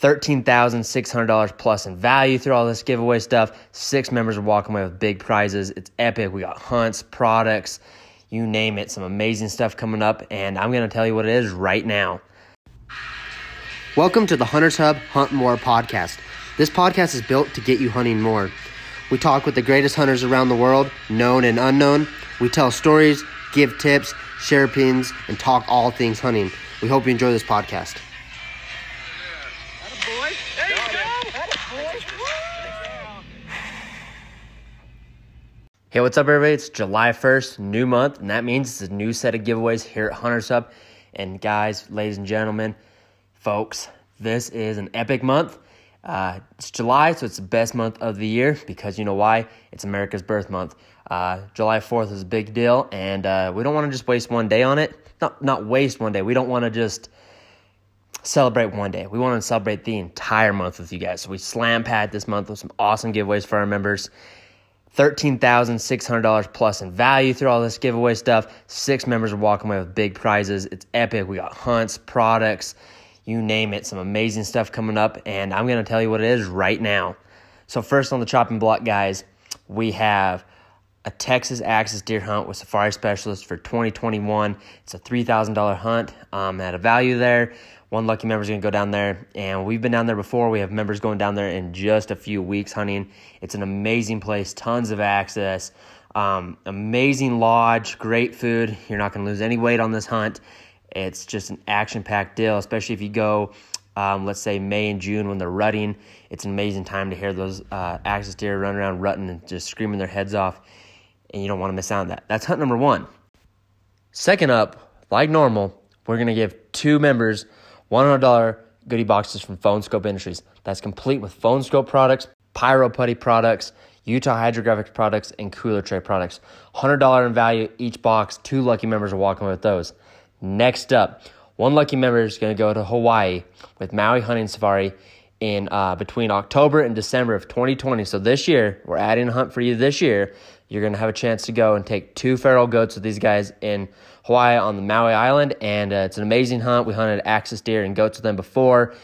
$13,600 plus in value through all this giveaway stuff. Six members are walking away with big prizes. It's epic. We got hunts, products, you name it. Some amazing stuff coming up, and I'm going to tell you what it is right now. Welcome to the Hunters Hub Hunt More podcast. This podcast is built to get you hunting more. We talk with the greatest hunters around the world, known and unknown. We tell stories, give tips, share opinions, and talk all things hunting. We hope you enjoy this podcast. Hey, what's up, everybody? It's July 1st, new month, and that means it's a new set of giveaways here at Hunters Hub. And, guys, ladies and gentlemen, folks, this is an epic month. Uh, it's July, so it's the best month of the year because you know why? It's America's birth month. Uh, July 4th is a big deal, and uh, we don't want to just waste one day on it. Not, not waste one day. We don't want to just celebrate one day. We want to celebrate the entire month with you guys. So we slam pad this month with some awesome giveaways for our members. $13,600 plus in value through all this giveaway stuff. Six members are walking away with big prizes. It's epic. We got hunts, products, you name it. Some amazing stuff coming up, and I'm going to tell you what it is right now. So, first on the chopping block, guys, we have a Texas Axis deer hunt with Safari Specialist for 2021. It's a $3,000 hunt um, at a value there. One lucky member is going to go down there, and we've been down there before. We have members going down there in just a few weeks hunting. It's an amazing place, tons of access, um, amazing lodge, great food. You're not going to lose any weight on this hunt. It's just an action packed deal, especially if you go, um, let's say, May and June when they're rutting. It's an amazing time to hear those uh, deer run around rutting and just screaming their heads off, and you don't want to miss out on that. That's hunt number one. Second up, like normal, we're to give two members $100 goodie boxes from Phone Skope Industries. That's complete with Phone Skope products, Pyro Putty products, Utah Hydrographics products, and Cooler Tray products. $100 in value each box. Two lucky members are walking with those. Next up, one lucky member is going to go to Hawaii with Maui Hunting Safari in uh, between October and December of 2020. So this year, we're adding a hunt for you this year. You're going to have a chance to go and take two feral goats with these guys in Hawaii on the Maui Island, and uh, it's an amazing hunt. We hunted axis deer and goats with them before.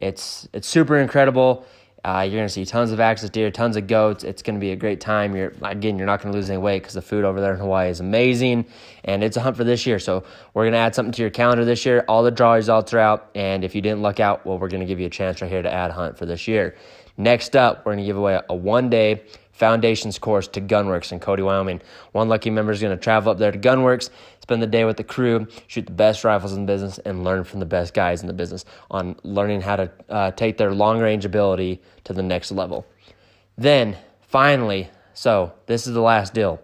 It's it's super incredible. Uh, you're gonna see tons of axis deer, tons of goats. It's gonna be a great time. You're again, you're not gonna lose any weight because the food over there in Hawaii is amazing, and it's a hunt for this year. So we're gonna add something to your calendar this year. All the draw results are out, and if you didn't luck out, well, we're gonna give you a chance right here to add hunt for this year. Next up, we're gonna give away a one day foundations course to Gunwerks in Cody, Wyoming. One lucky member is going to travel up there to Gunwerks, spend the day with the crew, shoot the best rifles in the business, and learn from the best guys in the business on learning how to uh, take their long range ability to the next level. Then, finally, so this is the last deal.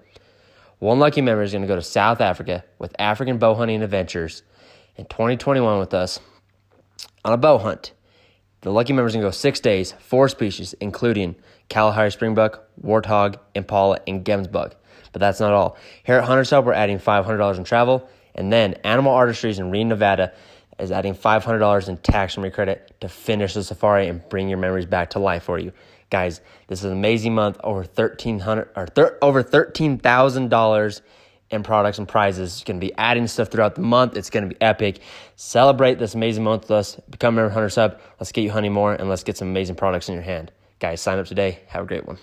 One lucky member is going to go to South Africa with African Bow Hunting Adventures in 2021 with us on a bow hunt. The lucky members to go six days, four species, including Kalahari springbuck, warthog, impala, and gemsbuck. But that's not all. Here at Hunters Hub, we're adding $500 in travel, and then Animal Artistries in Reno, Nevada is adding $500 in tax free credit to finish the safari and bring your memories back to life for you. Guys, this is an amazing month. Over 1300 or thir- over $13,000 in products and prizes. It's going to be adding stuff throughout the month. It's going to be epic. Celebrate this amazing month with us. Become a member Hunters Hub. Let's get you hunting more and let's get some amazing products in your hand. Guys, sign up today. Have a great one.